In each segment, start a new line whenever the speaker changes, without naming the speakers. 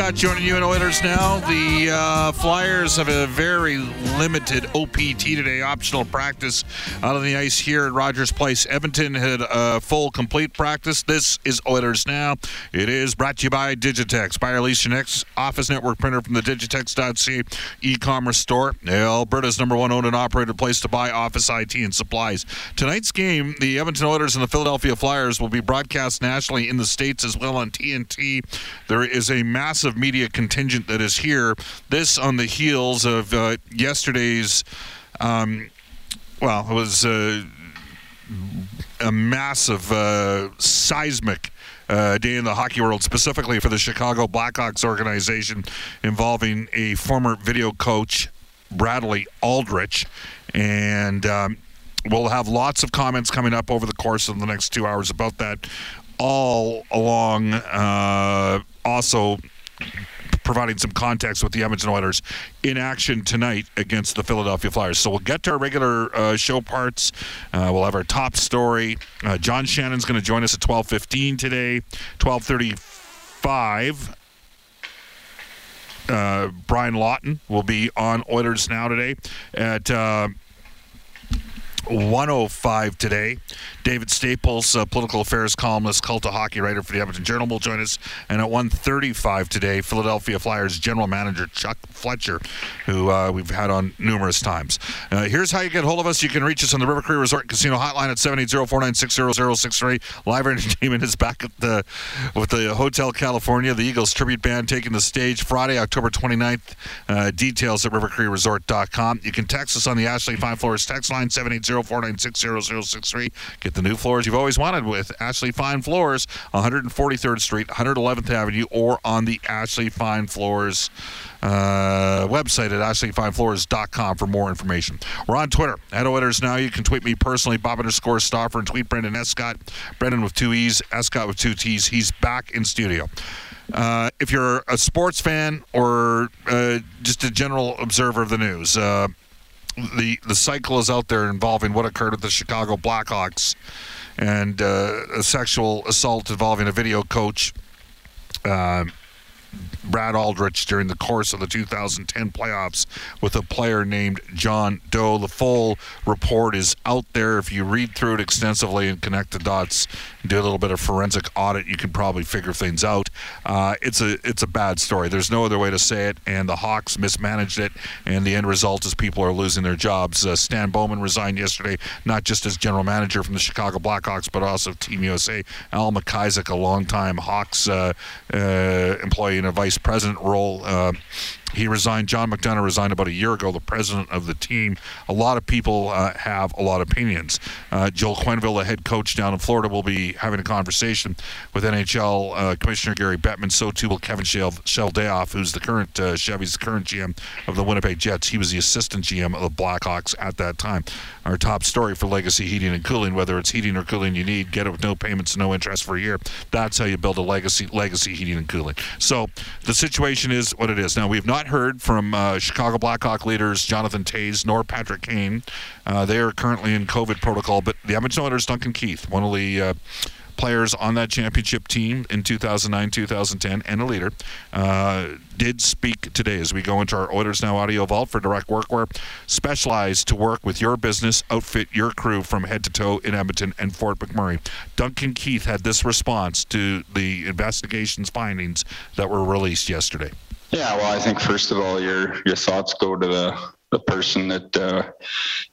Scott joining you in Oilers now. The uh, Flyers have a very limited OPT today, optional practice out on the ice here at Rogers Place. Edmonton had a full, complete practice. This is Oilers now. It is brought to you by Digitex. Buy your lease your next office network printer from the Digitex.ca e-commerce store. Alberta's number one owned and operated place to buy office IT and supplies. Tonight's game, the Edmonton Oilers and the Philadelphia Flyers will be broadcast nationally in the States as well on TNT. There is a massive media contingent that is here. This on the heels of uh, yesterday's, um, well, it was uh, a massive uh, seismic. Uh, day in the hockey world, specifically for the Chicago Blackhawks organization, involving a former video coach, Bradley Aldrich. And um, we'll have lots of comments coming up over the course of the next two hours about that, all along. Uh, also, providing some context with the Edmonton Oilers in action tonight against the Philadelphia Flyers. So we'll get to our regular uh, show parts. Uh, we'll have our top story. Uh, John Shannon's going to join us at 12:15 today. 12:35. Uh, Brian Lawton will be on Oilers Now today at uh, 105 today. David Staples, political affairs columnist, cult of hockey writer for the Edmonton Journal, will join us. And at 135 today, Philadelphia Flyers general manager Chuck Fletcher, who uh, we've had on numerous times. Uh, here's how you get hold of us. You can reach us on the River Cree Resort Casino hotline at 780-496-0063. Live entertainment is back at the with the Hotel California. The Eagles tribute band taking the stage Friday, October 29th. Uh, details at rivercreeresort.com. You can text us on the Ashley Fine Floors text line 780-496-0063. Get the new floors you've always wanted with Ashley Fine Floors, 143rd Street, 111th Avenue, or on the Ashley Fine Floors uh, website at ashleyfinefloors.com for more information. We're on Twitter at Oilers Now. You can tweet me personally, Bob underscore Stauffer, and tweet Brendan Escott. Brendan with two E's, Escott with two T's. He's back in studio. Uh, if you're a sports fan or uh, just a general observer of the news, uh, the the cycle is out there involving what occurred at the Chicago Blackhawks and uh, a sexual assault involving a video coach. Uh, Brad Aldrich during the course of the 2010 playoffs with a player named John Doe. The full report is out there. If you read through it extensively and connect the dots, do a little bit of forensic audit, you can probably figure things out. Uh, it's a it's a bad story. There's no other way to say it. And the Hawks mismanaged it, and the end result is people are losing their jobs. Uh, Stan Bowman resigned yesterday, not just as general manager from the Chicago Blackhawks, but also Team USA. Al McIsaac, a longtime Hawks uh, uh employee and a vice president role. Uh, He resigned. John McDonough resigned about a year ago, the president of the team. A lot of people uh, have a lot of opinions. Uh, Joel Quenneville, the head coach down in Florida, will be having a conversation with NHL uh, Commissioner Gary Bettman. So too will Kevin Cheveldayoff, who's the current uh, Chevy's current GM of the Winnipeg Jets. He was the assistant GM of the Blackhawks at that time. Our top story for Legacy Heating and Cooling, whether it's heating or cooling you need, get it with no payments, no interest for a year. That's how you build a legacy legacy heating and cooling. So the situation is what it is. Now we have not not heard from uh, Chicago Blackhawk leaders Jonathan Toews nor Patrick Kane. Uh, they are currently in COVID protocol, but the Edmonton Oilers' Duncan Keith, one of the uh, players on that championship team in 2009, 2010, and a leader, uh, did speak today as we go into our Oilers Now audio vault for direct workwear, specialized to work with your business, outfit your crew from head to toe in Edmonton and Fort McMurray. Duncan Keith had this response to the investigation's findings that were released yesterday.
Yeah, well, I think first of all, your your thoughts go to the the person that uh,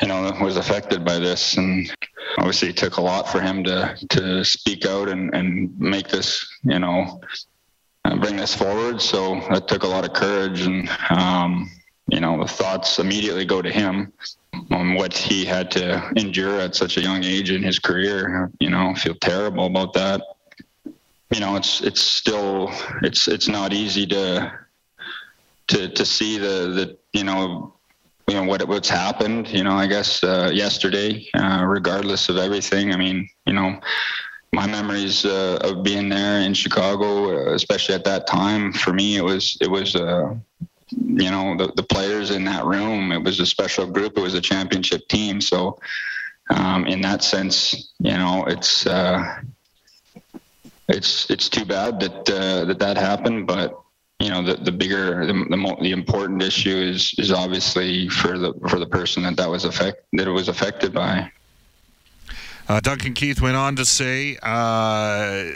you know was affected by this, and obviously it took a lot for him to to speak out and and make this you know uh, bring this forward. So that took a lot of courage, and um, you know the thoughts immediately go to him on what he had to endure at such a young age in his career. You know, feel terrible about that. You know, it's it's still it's it's not easy to to to see the the you know you know what what's happened. You know, I guess uh, yesterday, uh, regardless of everything. I mean, you know, my memories uh, of being there in Chicago, uh, especially at that time, for me, it was it was. Uh, you know the, the players in that room it was a special group it was a championship team so um, in that sense you know it's uh, it's it's too bad that that that happened but you know the, the bigger the, the, the important issue is is obviously for the for the person that that was affect that it was affected by.
Uh, Duncan Keith went on to say uh,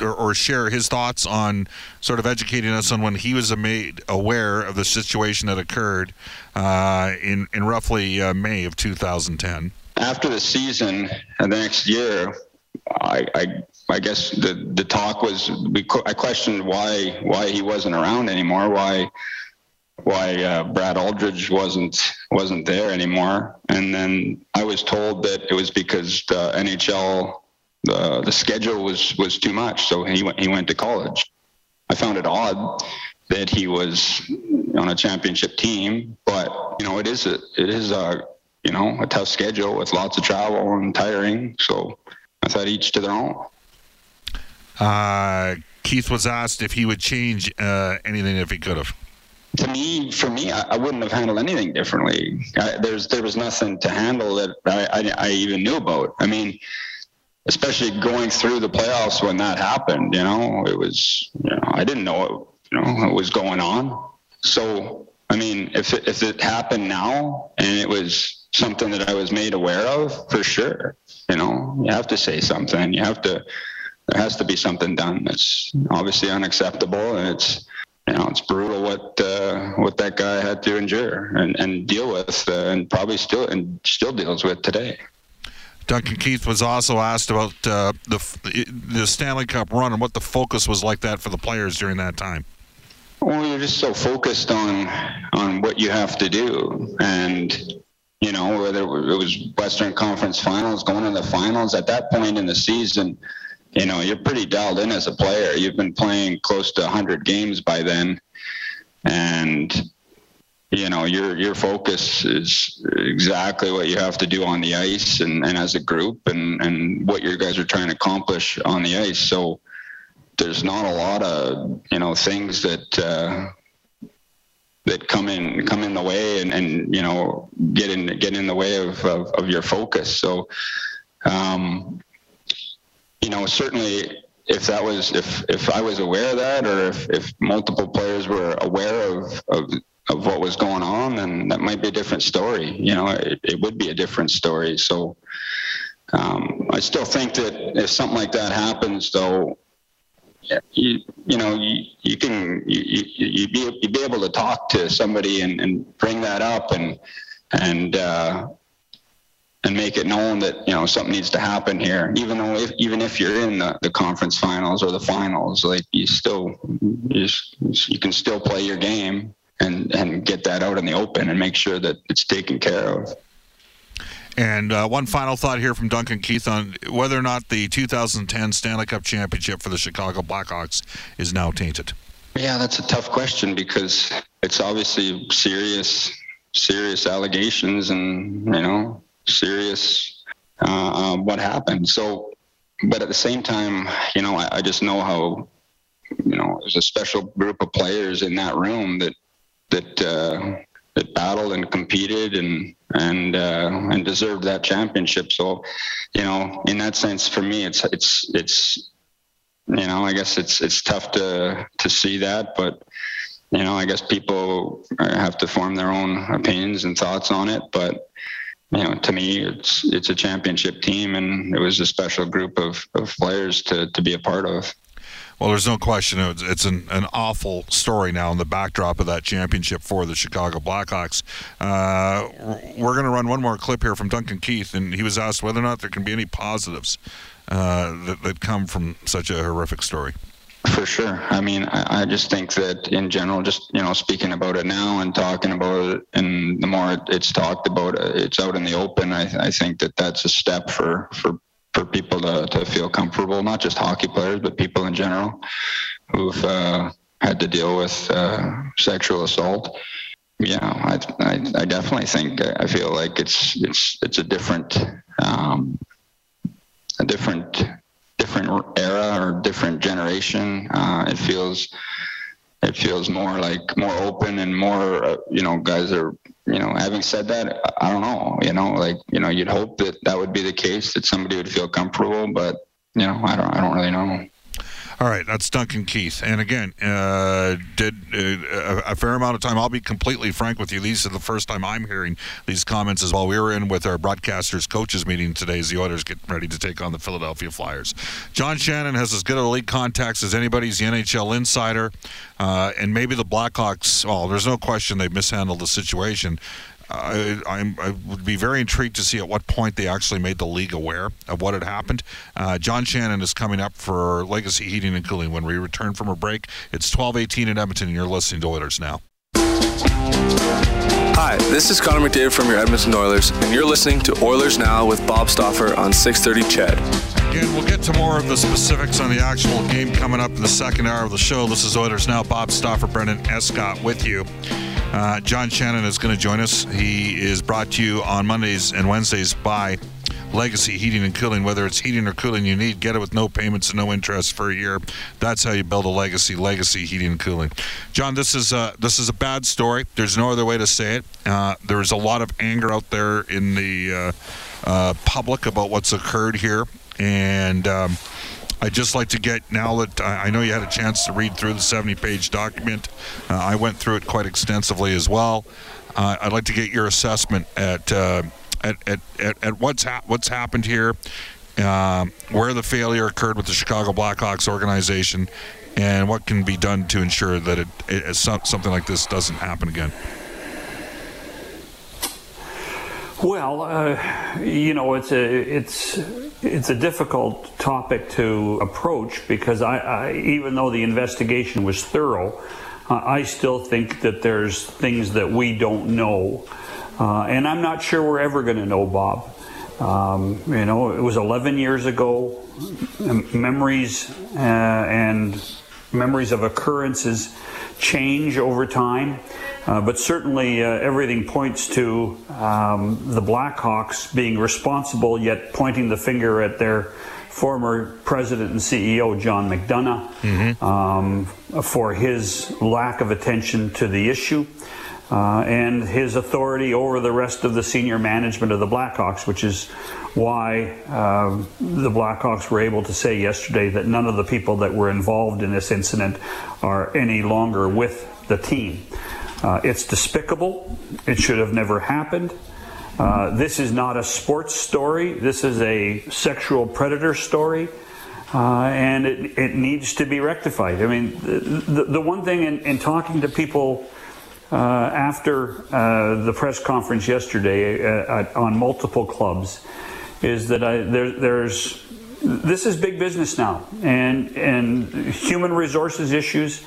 or, or, share his thoughts on sort of educating us on when he was made aware of the situation that occurred uh, in in roughly uh, May of 2010
after the season the next year I, I I guess the the talk was we I questioned why why he wasn't around anymore why why uh, Brad Aldridge wasn't wasn't there anymore. And then I was told that it was because the NHL the the schedule was was too much. So he went he went to college. I found it odd that he was on a championship team but you know it is a it is a you know a tough schedule with lots of travel and tiring. So I thought each to their own
uh, Keith was asked if he would change uh, anything if he could have.
To me, for me, I, I wouldn't have handled anything differently. I, there's there was nothing to handle that I, I, I even knew about. I mean, especially going through the playoffs when that happened. You know, it was you know I didn't know what you know what was going on. So I mean, if it, if it happened now and it was something that I was made aware of, for sure. You know, you have to say something. You have to there has to be something done. It's obviously unacceptable, and it's you know it's brutal what uh, what that guy had to endure and, and deal with, uh, and probably still and still deals with today.
Duncan Keith was also asked about uh, the the Stanley Cup run and what the focus was like that for the players during that time.
Well, you're just so focused on on what you have to do, and you know whether it was Western Conference Finals, going to the finals at that point in the season you know, you're pretty dialed in as a player. You've been playing close to 100 games by then, and you know your your focus is exactly what you have to do on the ice and, and as a group and and what you guys are trying to accomplish on the ice. So there's not a lot of you know things that. Uh, that come in come in the way and, and you know get in get in the way of, of, of your focus so um, you know, certainly if that was if if I was aware of that, or if if multiple players were aware of of of what was going on, then that might be a different story. You know, it, it would be a different story. So um, I still think that if something like that happens, though, you you know you, you can you you be you be able to talk to somebody and, and bring that up and and uh, and make it known that you know something needs to happen here. Even though if, even if you're in the, the conference finals or the finals like you still you, just, you can still play your game and and get that out in the open and make sure that it's taken care of
and uh, one final thought here from Duncan Keith on whether or not the 2010 Stanley Cup championship for the Chicago Blackhawks is now tainted.
Yeah, that's a tough question because it's obviously serious, serious allegations, and you know, serious uh, um, what happened. So, but at the same time, you know, I, I just know how, you know, there's a special group of players in that room that that uh, that battled and competed and and uh, and deserved that championship. So, you know, in that sense, for me, it's it's it's you know, I guess it's it's tough to to see that, but you know, I guess people have to form their own opinions and thoughts on it. But you know, to me, it's it's a championship team, and it was a special group of, of players to to be a part of.
Well, there's no question it's, an, an awful story now in the backdrop of that championship for the Chicago Blackhawks. Uh, we're going to run one more clip here from Duncan Keith, and he was asked whether or not there can be any positives uh, that, that come from such a horrific story.
For sure. I mean, I, I, just think that in general, just you know, speaking about it now and talking about it, and the more it's talked about, it's out in the open. I, I think that that's a step for for for people to, to feel comfortable, not just hockey players, but people in general who've uh, had to deal with uh, sexual assault. Yeah, I, I, I, definitely think I feel like it's it's it's a different um, a different different era or different generation. Uh, it feels it feels more like more open and more uh, you know guys are you know having said that i don't know you know like you know you'd hope that that would be the case that somebody would feel comfortable but you know i don't i don't really know
all right, that's Duncan Keith. And again, uh, did uh, a fair amount of time. I'll be completely frank with you. These are the first time I'm hearing these comments as well. We were in with our broadcasters coaches meeting today as the Oilers get ready to take on the Philadelphia Flyers. John Shannon has as good a league contacts as anybody's the NHL insider. Uh, and maybe the Blackhawks, well, there's no question they mishandled the situation. I, I, would be very intrigued to see at what point they actually made the league aware of what had happened. Uh, John Shannon is coming up for Legacy Heating and Cooling when we return from a break. It's 12:18 in Edmonton, and you're listening to Oilers now.
Hi, this is Connor McDavid from your Edmonton Oilers, and you're listening to Oilers Now with Bob Stauffer on 630 CHED.
Again, we'll get to more of the specifics on the actual game coming up in the second hour of the show. This is Oilers Now. Bob Stauffer, Brendan Escott with you. Uh, John Shannon is going to join us. He is brought to you on Mondays and Wednesdays by Legacy Heating and Cooling. Whether it's heating or cooling you need, get it with no payments and no interest for a year. That's how you build a legacy. Legacy Heating and Cooling. John, this is a, this is a bad story. There's no other way to say it. Uh, there's a lot of anger out there in the uh, uh public about what's occurred here, and. Um, I'd just like to get now that I know you had a chance to read through the 70 page document. Uh, I went through it quite extensively as well. Uh, I'd like to get your assessment at, uh, at, at, at, at, what's, ha- what's happened here, um, where the failure occurred with the Chicago Blackhawks organization, and what can be done to ensure that it, it, something like this doesn't happen again.
Well, uh, you know, it's a it's it's a difficult topic to approach because I, I even though the investigation was thorough, uh, I still think that there's things that we don't know, uh, and I'm not sure we're ever going to know, Bob. Um, you know, it was 11 years ago. Memories uh, and memories of occurrences change over time. Uh, but certainly, uh, everything points to um, the Blackhawks being responsible, yet pointing the finger at their former president and CEO, John McDonough, mm-hmm. um, for his lack of attention to the issue. Uh, and his authority over the rest of the senior management of the Blackhawks, which is why uh, the Blackhawks were able to say yesterday that none of the people that were involved in this incident are any longer with the team. Uh, it's despicable. It should have never happened. Uh, this is not a sports story. This is a sexual predator story. Uh, and it, it, needs to be rectified. I mean, the, the, one thing in, in, talking to people uh, after uh, the press conference yesterday uh, on multiple clubs is that I, there, there's this is big business now, and and human resources issues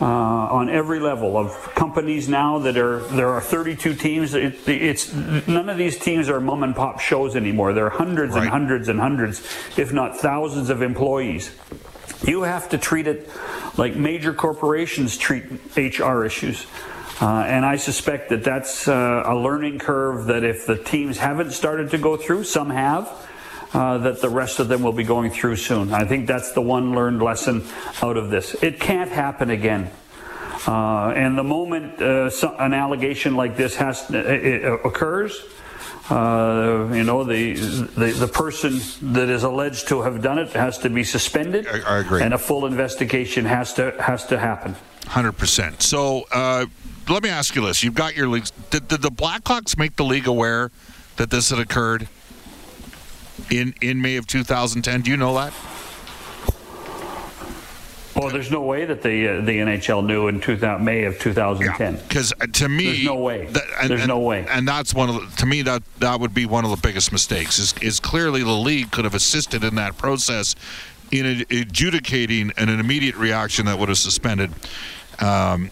uh, on every level of companies now that are there are 32 teams. It, it's none of these teams are mom and pop shows anymore. There are hundreds right. and hundreds and hundreds, if not thousands, of employees. You have to treat it like major corporations treat HR issues. Uh, and I suspect that that's uh, a learning curve that if the teams haven't started to go through, some have, uh, that the rest of them will be going through soon. I think that's the one learned lesson out of this. It can't happen again. Uh, and the moment uh, an allegation like this has uh, occurs, uh, you know, the, the the person that is alleged to have done it has to be suspended.
I, I agree.
And a full investigation has to has to happen.
Hundred percent. So uh, let me ask you this: You've got your leagues. Did, did the Blackhawks make the league aware that this had occurred in in May of 2010? Do you know that?
Well, there's no way that the uh, the NHL knew in 2000, May of 2010.
Because yeah, to me,
there's no way.
That,
and, there's
and,
no way.
And that's one of the, to me that that would be one of the biggest mistakes. Is is clearly the league could have assisted in that process in adjudicating an, an immediate reaction that would have suspended. Um,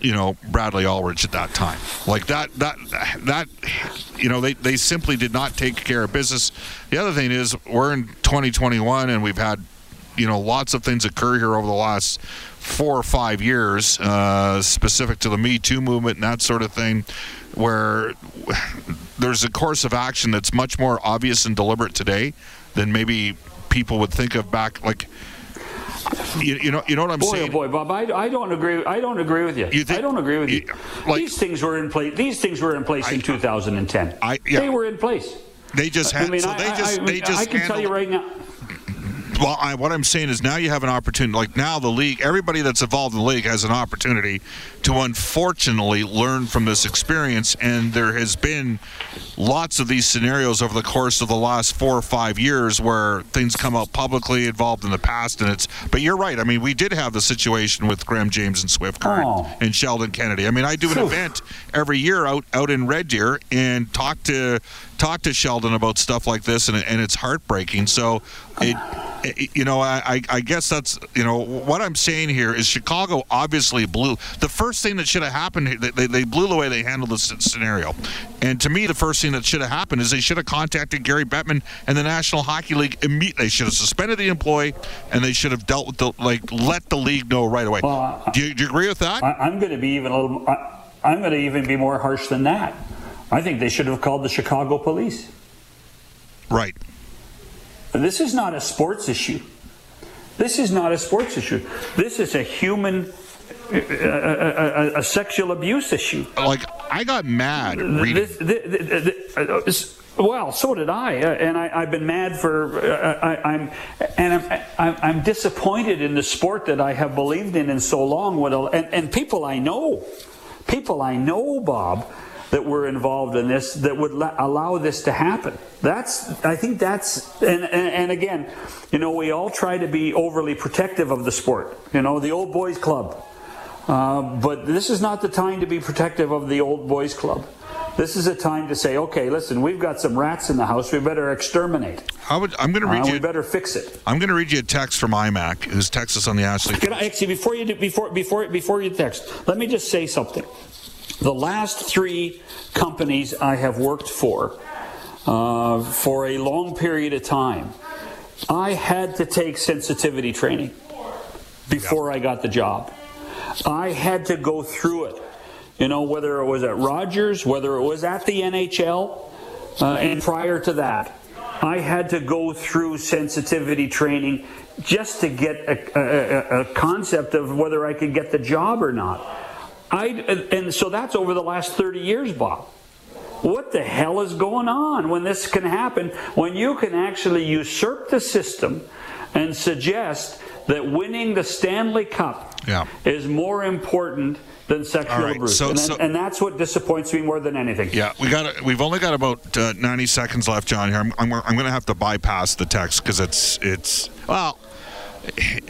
you know Bradley Aldrich at that time. Like that that that you know they they simply did not take care of business. The other thing is we're in 2021 and we've had you know lots of things occur here over the last four or five years, uh, specific to the Me Too movement and that sort of thing, where there's a course of action that's much more obvious and deliberate today than maybe people would think of back like you, you, know, you know what I'm
boy, oh
saying.
Oh boy, Bob, I, I, don't agree. I don't agree with you. you think, I don't agree with you. Like, these things were in place. These things were in place I, in 2010. I, yeah. They were in place.
They just had. I mean, so they just. they just.
I can tell you right now.
Well, I, what I'm saying is now you have an opportunity. Like now, the league, everybody that's involved in the league has an opportunity to unfortunately learn from this experience. And there has been lots of these scenarios over the course of the last four or five years where things come out publicly involved in the past. And it's, but you're right. I mean, we did have the situation with Graham James and Swift Current oh. and Sheldon Kennedy. I mean, I do an event every year out out in Red Deer and talk to talk to Sheldon about stuff like this, and, and it's heartbreaking. So, it, it, you know, I, I guess that's you know what I'm saying here is Chicago obviously blew the first thing that should have happened. They, they blew the way they handled this scenario, and to me, the first thing that should have happened is they should have contacted Gary Bettman and the National Hockey League immediately. They should have suspended the employee, and they should have dealt with the like let the league know right away. Well, do, you, do you agree with that?
I, am going to be even a little. I, I'm going to even be more harsh than that. I think they should have called the Chicago police.
Right.
This is not a sports issue. This is not a sports issue. This is a human, a, a, a sexual abuse issue.
Like I got mad reading. This,
this, this, well, so did I, uh, and I, have been mad for. Uh, I, am and I'm, I'm disappointed in the sport that I have believed in in so long. And, and people I know, people I know, Bob, that were involved in this that would la- allow this to happen. That's, I think that's, and, and, and, again, you know, we all try to be overly protective of the sport. You know, the old boys club. Uh, but this is not the time to be protective of the old boys club. This is a time to say, okay, listen, we've got some rats in the house. We better exterminate.
Would, I'm going to read uh, you.
We better fix it.
I'm going to read you a text from IMAC, who's Texas on the Ashley.
Can I, actually, before you do, before before before you text, let me just say something. The last three companies I have worked for uh, for a long period of time, I had to take sensitivity training before I got the job. I had to go through it. You know, whether it was at Rogers, whether it was at the NHL, uh, and prior to that, I had to go through sensitivity training just to get a, a, a concept of whether I could get the job or not. I, and so that's over the last 30 years, Bob. What the hell is going on when this can happen? When you can actually usurp the system and suggest that winning the Stanley Cup yeah. is more important than sexual right, abuse, so, and, so, and, that's what disappoints me more than anything.
Yeah, we got. We've only got about uh, 90 seconds left, John. Here, I'm, I'm, I'm going to have to bypass the text because it's it's well.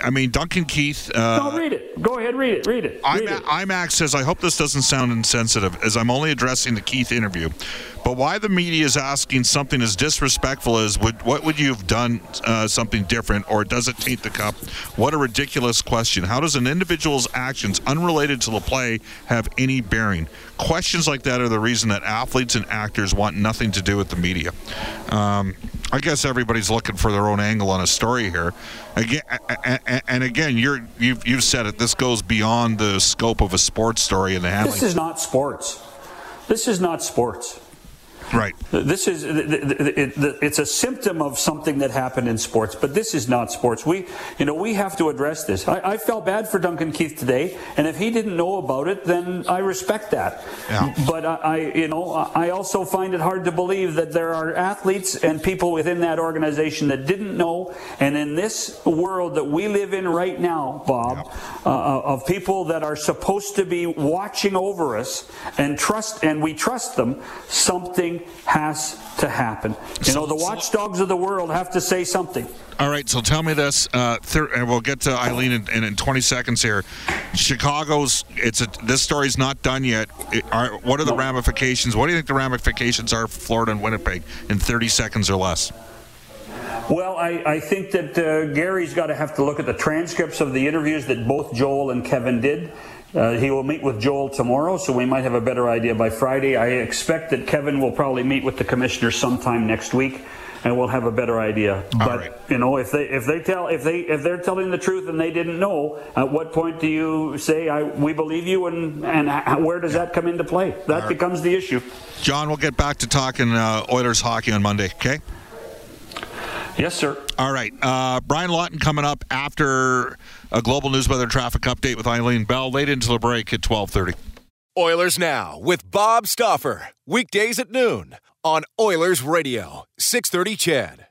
I mean, Duncan Keith.
Uh, no, read it. Go ahead, read it. Read it. Read
IMAC, it. IMAC says, I hope this doesn't sound insensitive, as I'm only addressing the Keith interview. But why the media is asking something as disrespectful as would what would you have done uh, something different or does it taint the cup? What a ridiculous question. How does an individual's actions unrelated to the play have any bearing? Questions like that are the reason that athletes and actors want nothing to do with the media. Um, I guess everybody's looking for their own angle on a story here. Again, and again, you're you've, you've said it. This goes beyond the scope of a sports story and the handling.
This is not sports. This is not sports.
Right.
This is it's a symptom of something that happened in sports, but this is not sports. We, you know, we have to address this. I, I felt bad for Duncan Keith today, and if he didn't know about it, then I respect that.
Yeah.
But I, I, you know, I also find it hard to believe that there are athletes and people within that organization that didn't know. And in this world that we live in right now, Bob,
Yep.
uh, of people that are supposed to be watching over us and trust, and we trust them, something has to happen. You know, the watchdogs of the world have to say something.
All right, so tell me this, uh, thir- and we'll get to Eileen in, in, in 20 seconds here. Chicago's, it's a, this story's not done yet. It, are, what are the ramifications? What do you think the ramifications are for Florida and Winnipeg in 30 seconds or less?
Well, I, I think that uh, Gary's got to have to look at the transcripts of the interviews that both Joel and Kevin did. Uh, he will meet with Joel tomorrow, so we might have a better idea by Friday. I expect that Kevin will probably meet with the commissioner sometime next week, and we'll have a better idea. but
right.
you know, if they if they tell if they if they're telling the truth and they didn't know, at what point do you say I we believe you, and and where does that come into play? That
right.
becomes the issue.
John, we'll get back to talking uh, Oilers hockey on Monday, okay?
Yes, sir.
All right. Uh, Brian Lawton coming up after a global news weather traffic update with Eileen Bell late into the break at 1230.
Oilers Now with Bob Stauffer. Weekdays at noon on Oilers Radio, 630 CHED.